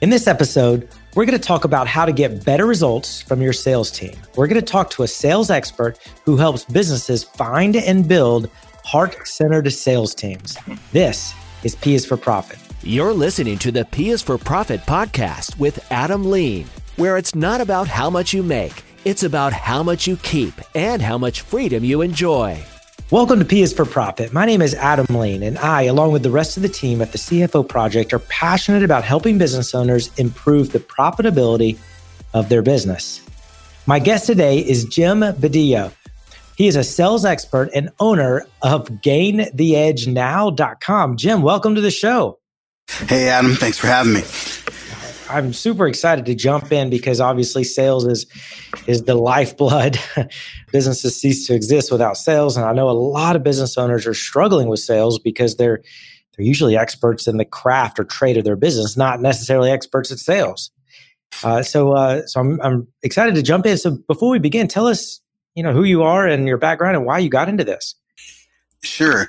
In this episode, we're going to talk about how to get better results from your sales team. We're going to talk to a sales expert who helps businesses find and build heart centered sales teams. This is P is for Profit. You're listening to the P is for Profit podcast with Adam Lean, where it's not about how much you make, it's about how much you keep and how much freedom you enjoy. Welcome to P is for Profit. My name is Adam Lane, and I, along with the rest of the team at the CFO Project, are passionate about helping business owners improve the profitability of their business. My guest today is Jim Padilla. He is a sales expert and owner of GainTheEdgeNow.com. Jim, welcome to the show. Hey, Adam. Thanks for having me. I'm super excited to jump in because obviously sales is is the lifeblood. Businesses cease to exist without sales, and I know a lot of business owners are struggling with sales because they're they're usually experts in the craft or trade of their business, not necessarily experts at sales. Uh, so, uh, so I'm I'm excited to jump in. So, before we begin, tell us, you know, who you are and your background and why you got into this. Sure.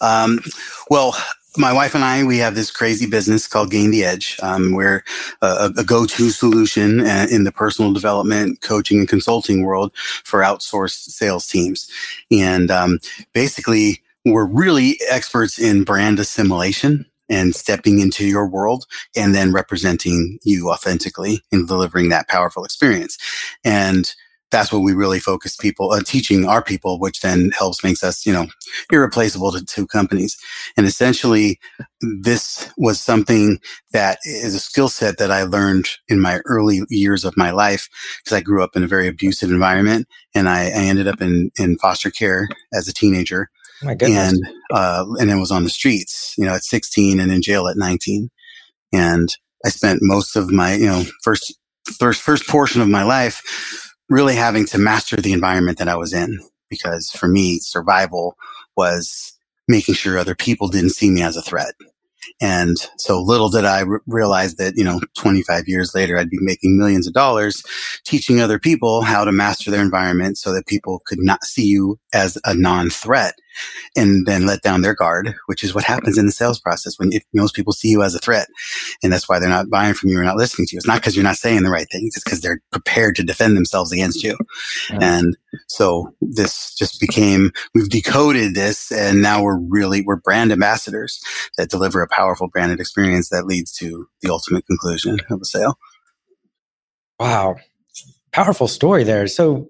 Um, well, my wife and I, we have this crazy business called Gain the Edge. Um, we're a, a, go-to solution uh, in the personal development, coaching, and consulting world for outsourced sales teams. And um, basically, we're really experts in brand assimilation and stepping into your world and then representing you authentically and delivering that powerful experience. And that's what we really focus people uh, teaching our people which then helps makes us you know irreplaceable to, to companies. And essentially this was something that is a skill set that i learned in my early years of my life because i grew up in a very abusive environment and i, I ended up in, in foster care as a teenager. My goodness. and uh, and then was on the streets you know at 16 and in jail at 19 and i spent most of my you know first first first portion of my life really having to master the environment that I was in because for me, survival was making sure other people didn't see me as a threat. And so little did I r- realize that, you know, 25 years later, I'd be making millions of dollars teaching other people how to master their environment so that people could not see you as a non threat and then let down their guard, which is what happens in the sales process when if most people see you as a threat. And that's why they're not buying from you or not listening to you. It's not because you're not saying the right things. It's because they're prepared to defend themselves against you. Mm-hmm. And so this just became, we've decoded this and now we're really, we're brand ambassadors that deliver a powerful branded experience that leads to the ultimate conclusion of a sale. Wow. Powerful story there. So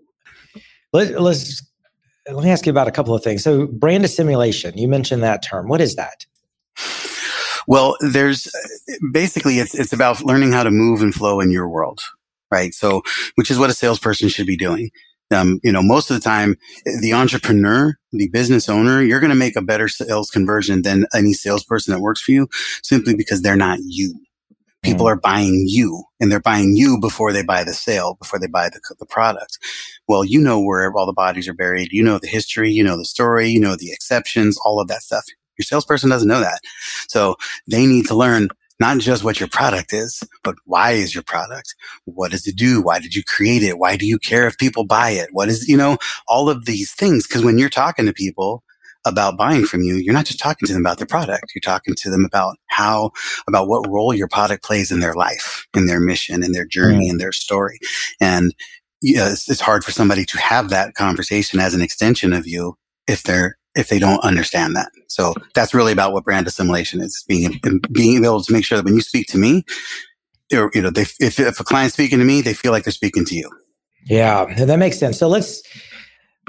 let, let's let me ask you about a couple of things. So, brand assimilation, you mentioned that term. What is that? Well, there's basically it's it's about learning how to move and flow in your world, right? So, which is what a salesperson should be doing. Um, you know, most of the time, the entrepreneur, the business owner, you're going to make a better sales conversion than any salesperson that works for you simply because they're not you. People mm. are buying you and they're buying you before they buy the sale, before they buy the, the product. Well, you know where all the bodies are buried. You know the history, you know the story, you know the exceptions, all of that stuff. Your salesperson doesn't know that. So they need to learn not just what your product is, but why is your product? What does it do? Why did you create it? Why do you care if people buy it? What is, you know, all of these things. Cause when you're talking to people, about buying from you, you're not just talking to them about their product. You're talking to them about how, about what role your product plays in their life, in their mission, in their journey, mm. in their story. And yeah, it's, it's hard for somebody to have that conversation as an extension of you if they're if they don't understand that. So that's really about what brand assimilation is: being being able to make sure that when you speak to me, or you know, they, if if a client's speaking to me, they feel like they're speaking to you. Yeah, that makes sense. So let's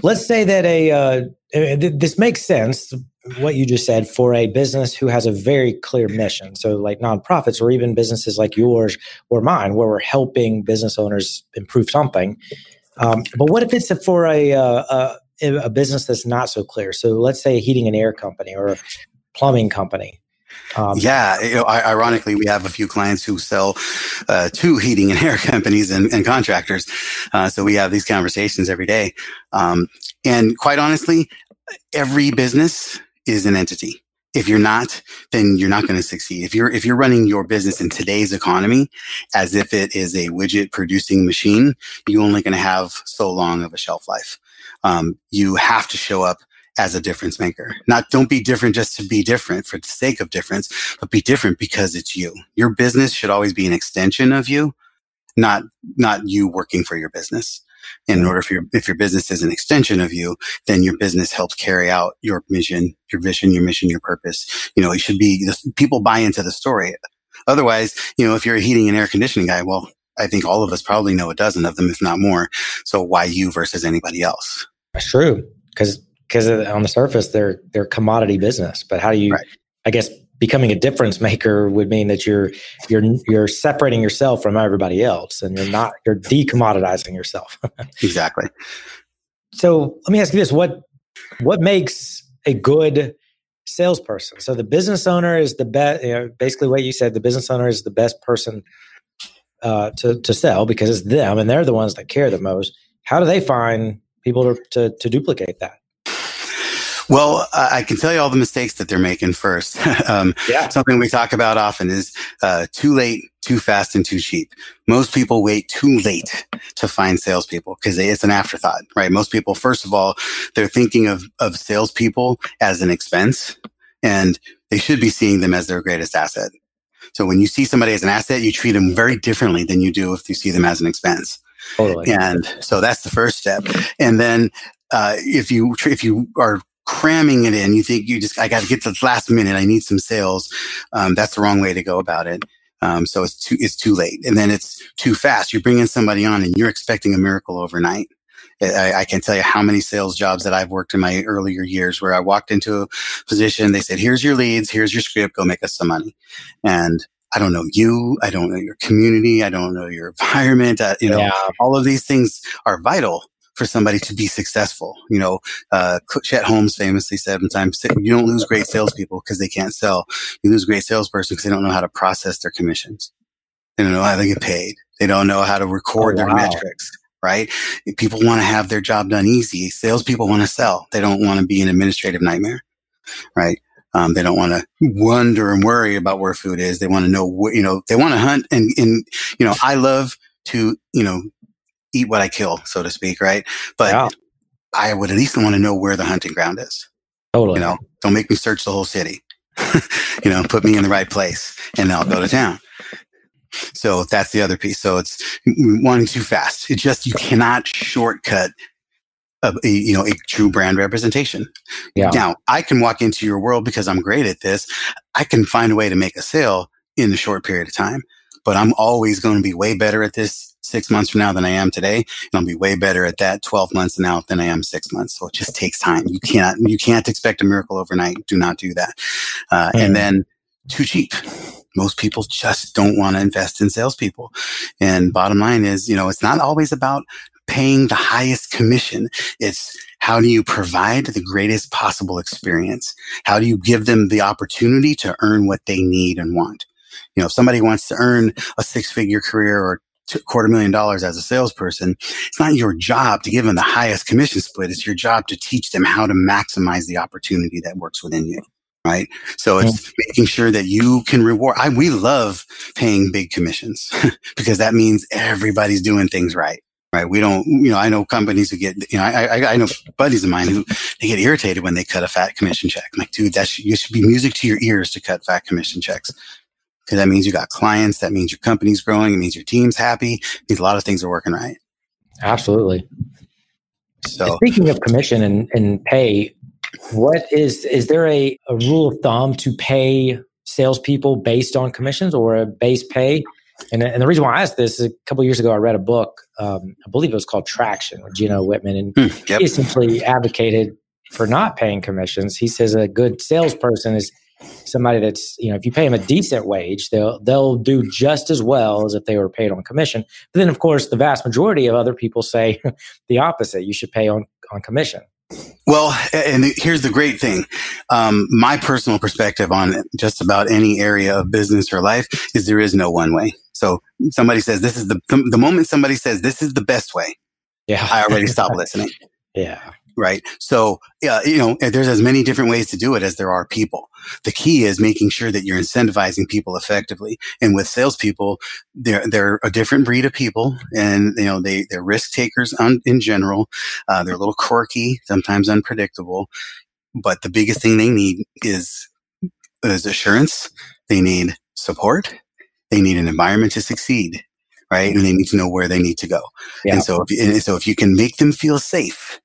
let's say that a uh, this makes sense what you just said for a business who has a very clear mission. So, like nonprofits or even businesses like yours or mine, where we're helping business owners improve something. Um, but what if it's for a, uh, a, a business that's not so clear? So, let's say a heating and air company or a plumbing company. Um, yeah, you know, ironically, we have a few clients who sell uh, to heating and air companies and, and contractors. Uh, so we have these conversations every day. Um, and quite honestly, every business is an entity. If you're not, then you're not going to succeed. If you're if you're running your business in today's economy as if it is a widget producing machine, you're only going to have so long of a shelf life. Um, you have to show up as a difference maker. Not don't be different just to be different for the sake of difference, but be different because it's you. Your business should always be an extension of you, not not you working for your business. in order for your if your business is an extension of you, then your business helps carry out your mission, your vision, your mission, your purpose. You know, it should be people buy into the story. Otherwise, you know, if you're a heating and air conditioning guy, well, I think all of us probably know a dozen of them, if not more. So why you versus anybody else? That's true. Because because on the surface they're they're commodity business. But how do you? Right. I guess becoming a difference maker would mean that you're you're you're separating yourself from everybody else, and you're not you're decommoditizing yourself. exactly. So let me ask you this: what what makes a good salesperson? So the business owner is the best. You know, basically, what you said, the business owner is the best person uh, to to sell because it's them and they're the ones that care the most. How do they find people to, to, to duplicate that? Well, I can tell you all the mistakes that they're making first. um, yeah. Something we talk about often is uh, too late, too fast, and too cheap. Most people wait too late to find salespeople because it's an afterthought, right? Most people, first of all, they're thinking of, of salespeople as an expense and they should be seeing them as their greatest asset. So when you see somebody as an asset, you treat them very differently than you do if you see them as an expense. Totally. And so that's the first step. And then uh, if you if you are cramming it in, you think you just I got to get to the last minute. I need some sales. Um, that's the wrong way to go about it. Um, so it's too it's too late, and then it's too fast. You're bringing somebody on, and you're expecting a miracle overnight. I, I, can tell you how many sales jobs that I've worked in my earlier years where I walked into a position, they said, here's your leads, here's your script, go make us some money. And I don't know you, I don't know your community, I don't know your environment, uh, you know, yeah. all of these things are vital for somebody to be successful. You know, uh, Chet Holmes famously said sometimes you don't lose great salespeople because they can't sell. You lose great salesperson because they don't know how to process their commissions. They don't know how they get paid. They don't know how to record oh, wow. their metrics right? People want to have their job done easy. Salespeople want to sell. They don't want to be an administrative nightmare, right? Um, they don't want to wonder and worry about where food is. They want to know, wh- you know, they want to hunt and, and, you know, I love to, you know, eat what I kill, so to speak, right? But yeah. I would at least want to know where the hunting ground is. Totally. You know, don't make me search the whole city. you know, put me in the right place and I'll go to town. So that's the other piece. So it's wanting too fast. It just, you cannot shortcut a, a, you know, a true brand representation. Yeah. Now I can walk into your world because I'm great at this. I can find a way to make a sale in a short period of time, but I'm always going to be way better at this six months from now than I am today. And I'll be way better at that 12 months now than I am six months. So it just takes time. You can't, you can't expect a miracle overnight. Do not do that. Uh, mm. And then too cheap most people just don't want to invest in salespeople. And bottom line is, you know, it's not always about paying the highest commission. It's how do you provide the greatest possible experience? How do you give them the opportunity to earn what they need and want? You know, if somebody wants to earn a six figure career or quarter million dollars as a salesperson, it's not your job to give them the highest commission split. It's your job to teach them how to maximize the opportunity that works within you right? So it's making sure that you can reward. I, we love paying big commissions because that means everybody's doing things right. Right. We don't, you know, I know companies who get, you know, I, I, I know buddies of mine who they get irritated when they cut a fat commission check. I'm like, dude, that should, you should be music to your ears to cut fat commission checks. Cause that means you got clients. That means your company's growing. It means your team's happy. It means a lot of things are working right. Absolutely. So speaking of commission and, and pay, what is is there a, a rule of thumb to pay salespeople based on commissions or a base pay? And, and the reason why I asked this is a couple years ago, I read a book. Um, I believe it was called Traction with Gino Wickman, and hmm, yep. he essentially advocated for not paying commissions. He says a good salesperson is somebody that's you know if you pay them a decent wage, they'll they'll do just as well as if they were paid on commission. But then, of course, the vast majority of other people say the opposite. You should pay on on commission. Well, and here's the great thing. Um, my personal perspective on just about any area of business or life is there is no one way. So somebody says this is the the moment somebody says this is the best way. Yeah, I already stop listening. Yeah, right? So, uh, you know, there's as many different ways to do it as there are people. The key is making sure that you're incentivizing people effectively. And with salespeople, they're they're a different breed of people, and you know they they're risk takers on, in general. Uh, they're a little quirky, sometimes unpredictable. but the biggest thing they need is is assurance. They need support. They need an environment to succeed, right? And they need to know where they need to go. Yeah. And so, if, and so if you can make them feel safe,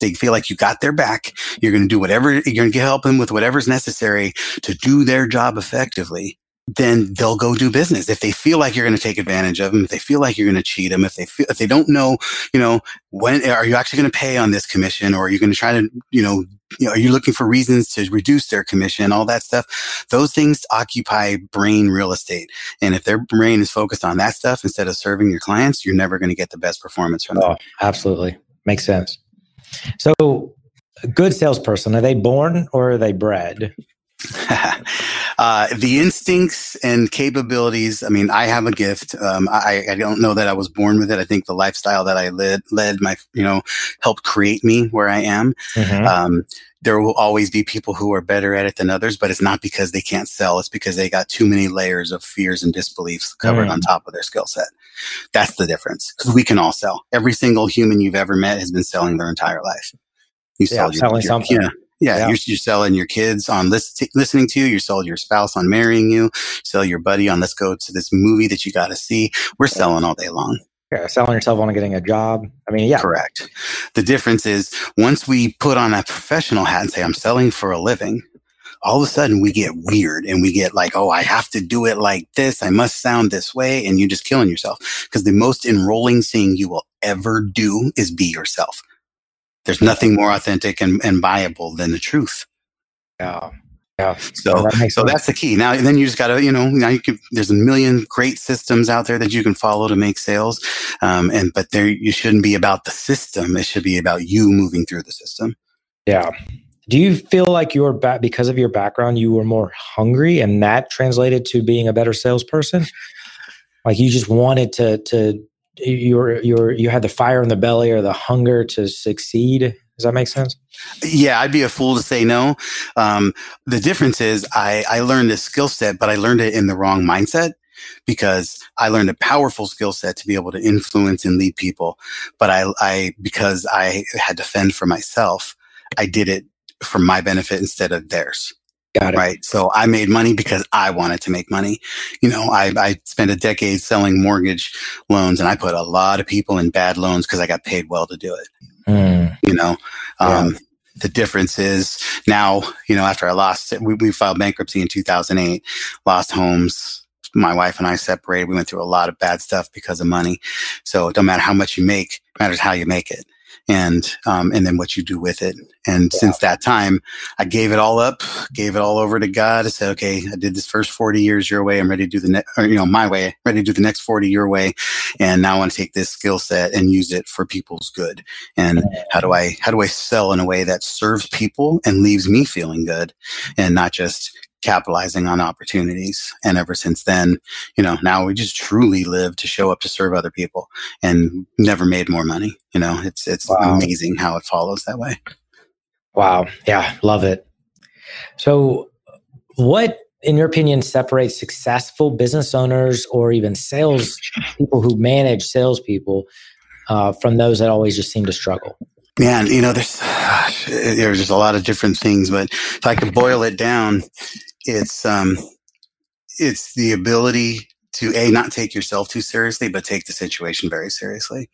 they feel like you got their back. You're going to do whatever, you're going to help them with whatever's necessary to do their job effectively then they'll go do business. If they feel like you're going to take advantage of them, if they feel like you're going to cheat them, if they feel, if they don't know, you know, when are you actually going to pay on this commission or are you going to try to, you know, you know, are you looking for reasons to reduce their commission, all that stuff? Those things occupy brain real estate. And if their brain is focused on that stuff instead of serving your clients, you're never going to get the best performance from them. Oh, absolutely. Makes sense. So, a good salesperson, are they born or are they bred? uh, the instincts and capabilities. I mean, I have a gift. Um, I, I, don't know that I was born with it. I think the lifestyle that I led, led my, you know, helped create me where I am. Mm-hmm. Um, there will always be people who are better at it than others, but it's not because they can't sell. It's because they got too many layers of fears and disbeliefs covered mm. on top of their skill set. That's the difference because we can all sell. Every single human you've ever met has been selling their entire life. You yeah, sell your, selling your, something. Yeah, yeah, yeah. You're, you're, selling your kids on list, listening to you. You're selling your spouse on marrying you. Sell your buddy on let's go to this movie that you got to see. We're selling all day long. Yeah, selling yourself on getting a job. I mean, yeah. Correct. The difference is once we put on a professional hat and say, I'm selling for a living, all of a sudden we get weird and we get like, oh, I have to do it like this. I must sound this way. And you're just killing yourself because the most enrolling thing you will ever do is be yourself. There's nothing more authentic and, and viable than the truth. Yeah. Yeah. So, that so sense. that's the key. Now, then you just got to, you know, now you can, there's a million great systems out there that you can follow to make sales. Um, and, but there, you shouldn't be about the system. It should be about you moving through the system. Yeah. Do you feel like you're back because of your background, you were more hungry and that translated to being a better salesperson? Like you just wanted to, to you're you're you had the fire in the belly or the hunger to succeed does that make sense yeah i'd be a fool to say no um, the difference is i i learned this skill set but i learned it in the wrong mindset because I learned a powerful skill set to be able to influence and lead people. But I, I, because I had to fend for myself, I did it for my benefit instead of theirs. Got it. Right. So I made money because I wanted to make money. You know, I, I spent a decade selling mortgage loans and I put a lot of people in bad loans because I got paid well to do it. Mm. You know, um, yeah. the difference is now, you know, after I lost it, we, we filed bankruptcy in 2008, lost homes, my wife and I separated. We went through a lot of bad stuff because of money. So it don't matter how much you make, matters how you make it and um, and then what you do with it. And yeah. since that time, I gave it all up, gave it all over to God. I said, okay, I did this first forty years your way. I'm ready to do the next, you know, my way. ready to do the next forty your way. And now I want to take this skill set and use it for people's good. And how do I how do I sell in a way that serves people and leaves me feeling good, and not just capitalizing on opportunities. And ever since then, you know, now we just truly live to show up to serve other people and never made more money. You know, it's it's wow. amazing how it follows that way. Wow. Yeah, love it. So what in your opinion separates successful business owners or even sales people who manage salespeople uh, from those that always just seem to struggle? Man, you know, there's there's just a lot of different things, but if I could boil it down, it's um, it's the ability to a not take yourself too seriously, but take the situation very seriously.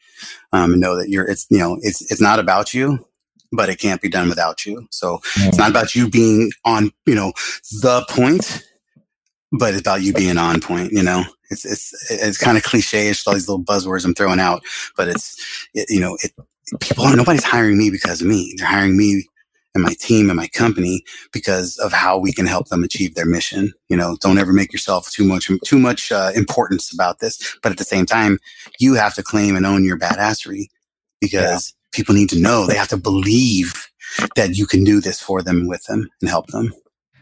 Um, know that you're it's you know it's it's not about you, but it can't be done without you. So mm-hmm. it's not about you being on you know the point, but it's about you being on point. You know, it's it's it's kind of cliche. It's all these little buzzwords I'm throwing out, but it's it, you know it people are nobody's hiring me because of me. They're hiring me and my team and my company because of how we can help them achieve their mission. You know, don't ever make yourself too much too much uh, importance about this, but at the same time, you have to claim and own your badassery because yeah. people need to know. They have to believe that you can do this for them, with them, and help them.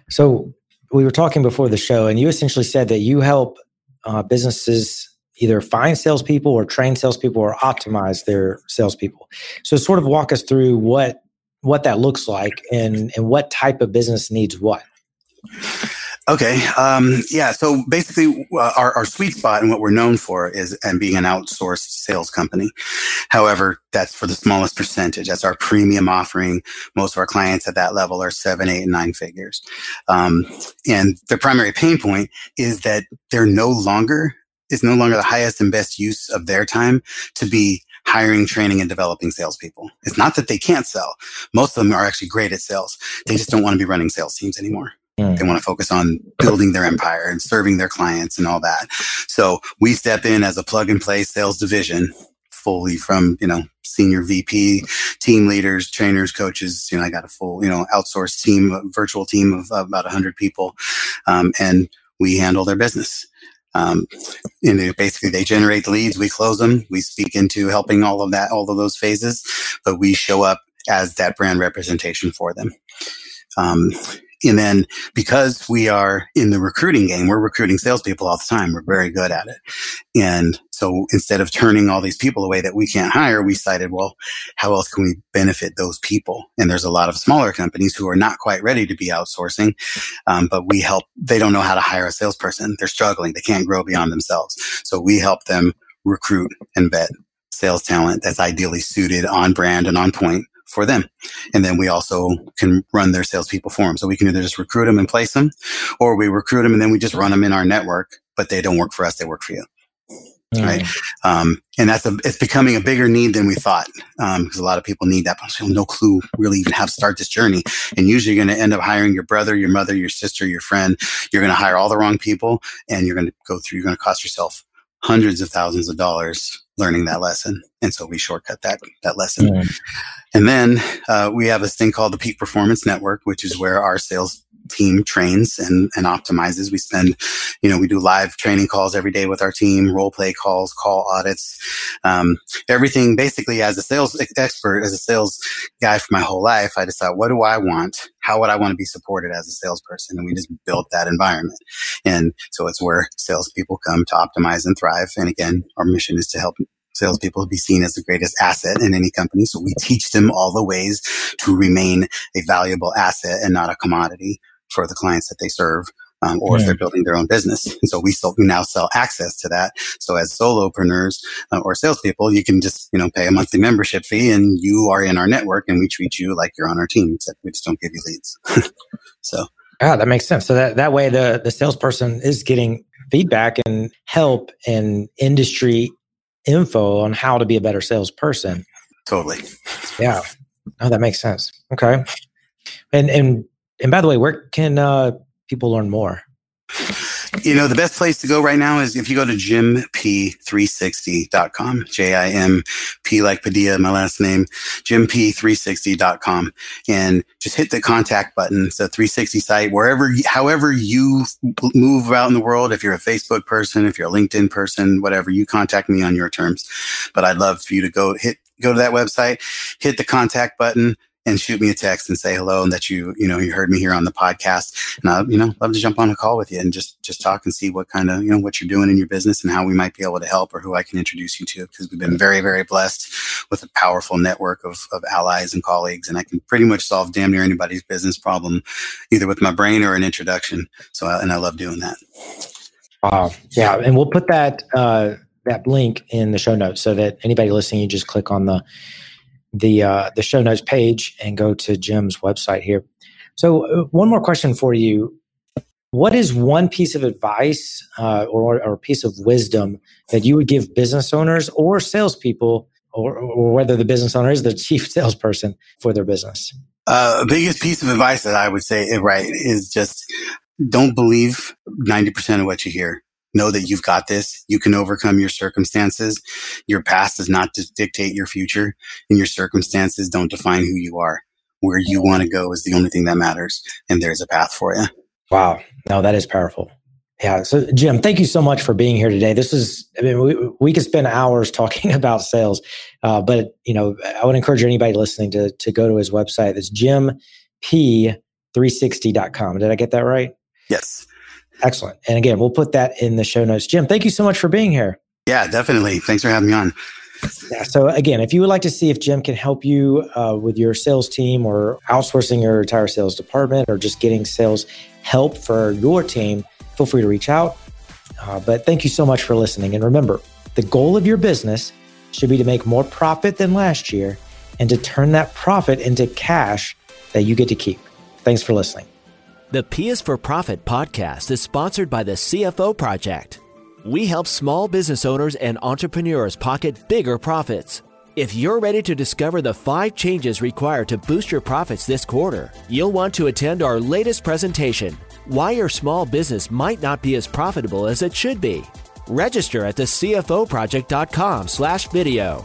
So we were talking before the show, and you essentially said that you help uh, businesses either find salespeople or train salespeople or optimize their salespeople. So, sort of walk us through what what that looks like and and what type of business needs what Okay. Um, yeah. So basically, uh, our, our sweet spot and what we're known for is and being an outsourced sales company. However, that's for the smallest percentage. That's our premium offering. Most of our clients at that level are seven, eight, and nine figures. Um, and the primary pain point is that they're no longer is no longer the highest and best use of their time to be hiring, training, and developing salespeople. It's not that they can't sell. Most of them are actually great at sales. They just don't want to be running sales teams anymore. Mm. They want to focus on building their empire and serving their clients and all that. So we step in as a plug and play sales division fully from, you know, senior VP, team leaders, trainers, coaches. You know, I got a full, you know, outsourced team, virtual team of, of about 100 people. Um, and we handle their business. Um, and basically, they generate leads, we close them, we speak into helping all of that, all of those phases, but we show up as that brand representation for them. Um, and then because we are in the recruiting game, we're recruiting salespeople all the time. We're very good at it. And so instead of turning all these people away that we can't hire, we decided, well, how else can we benefit those people? And there's a lot of smaller companies who are not quite ready to be outsourcing. Um, but we help, they don't know how to hire a salesperson. They're struggling. They can't grow beyond themselves. So we help them recruit and vet sales talent that's ideally suited on brand and on point for them. And then we also can run their salespeople for them. So we can either just recruit them and place them, or we recruit them and then we just run them in our network, but they don't work for us. They work for you. Mm. Right. Um, and that's a, it's becoming a bigger need than we thought. Um, because a lot of people need that, but no clue really even how to start this journey. And usually you're going to end up hiring your brother, your mother, your sister, your friend. You're going to hire all the wrong people and you're going to go through, you're going to cost yourself hundreds of thousands of dollars learning that lesson. And so we shortcut that, that lesson. Mm. And then uh, we have this thing called the Peak Performance Network, which is where our sales team trains and, and optimizes. We spend, you know, we do live training calls every day with our team, role play calls, call audits, um, everything basically as a sales expert, as a sales guy for my whole life, I decide what do I want? How would I want to be supported as a salesperson? And we just built that environment. And so it's where salespeople come to optimize and thrive. And again, our mission is to help salespeople to be seen as the greatest asset in any company. So we teach them all the ways to remain a valuable asset and not a commodity for the clients that they serve. Um, or yeah. if they're building their own business. And so we, we now sell access to that. So as solopreneurs uh, or salespeople, you can just, you know, pay a monthly membership fee and you are in our network and we treat you like you're on our team, except we just don't give you leads. so. Yeah, that makes sense. So that, that way the, the salesperson is getting feedback and help and industry info on how to be a better salesperson. Totally. Yeah. Oh, that makes sense. Okay. And and and by the way, where can uh, people learn more? You know, the best place to go right now is if you go to jimp360.com, J I M P like Padilla, my last name, jimp360.com, and just hit the contact button. It's a 360 site wherever, however you move about in the world. If you're a Facebook person, if you're a LinkedIn person, whatever, you contact me on your terms. But I'd love for you to go hit, go to that website, hit the contact button, and shoot me a text and say hello and that you you know you heard me here on the podcast and I you know love to jump on a call with you and just just talk and see what kind of you know what you're doing in your business and how we might be able to help or who I can introduce you to because we've been very very blessed with a powerful network of, of allies and colleagues and I can pretty much solve damn near anybody's business problem either with my brain or an introduction so I, and I love doing that. Wow, yeah, and we'll put that uh, that link in the show notes so that anybody listening, you just click on the the uh, the show notes page and go to Jim's website here. So, uh, one more question for you: What is one piece of advice uh, or, or piece of wisdom that you would give business owners or salespeople, or, or whether the business owner is the chief salesperson for their business? Uh, biggest piece of advice that I would say, right, is just don't believe ninety percent of what you hear know that you've got this. You can overcome your circumstances. Your past does not dictate your future, and your circumstances don't define who you are. Where you want to go is the only thing that matters, and there's a path for you. Wow. No, that is powerful. Yeah. So, Jim, thank you so much for being here today. This is, I mean, we, we could spend hours talking about sales, uh, but, you know, I would encourage anybody listening to, to go to his website. It's jimp360.com. Did I get that right? Yes. Excellent. And again, we'll put that in the show notes. Jim, thank you so much for being here. Yeah, definitely. Thanks for having me on. Yeah. So again, if you would like to see if Jim can help you uh, with your sales team or outsourcing your entire sales department or just getting sales help for your team, feel free to reach out. Uh, but thank you so much for listening. And remember, the goal of your business should be to make more profit than last year and to turn that profit into cash that you get to keep. Thanks for listening. The P is for Profit podcast is sponsored by the CFO Project. We help small business owners and entrepreneurs pocket bigger profits. If you're ready to discover the five changes required to boost your profits this quarter, you'll want to attend our latest presentation Why Your Small Business Might Not Be as Profitable as It Should Be. Register at the CFOproject.com slash video.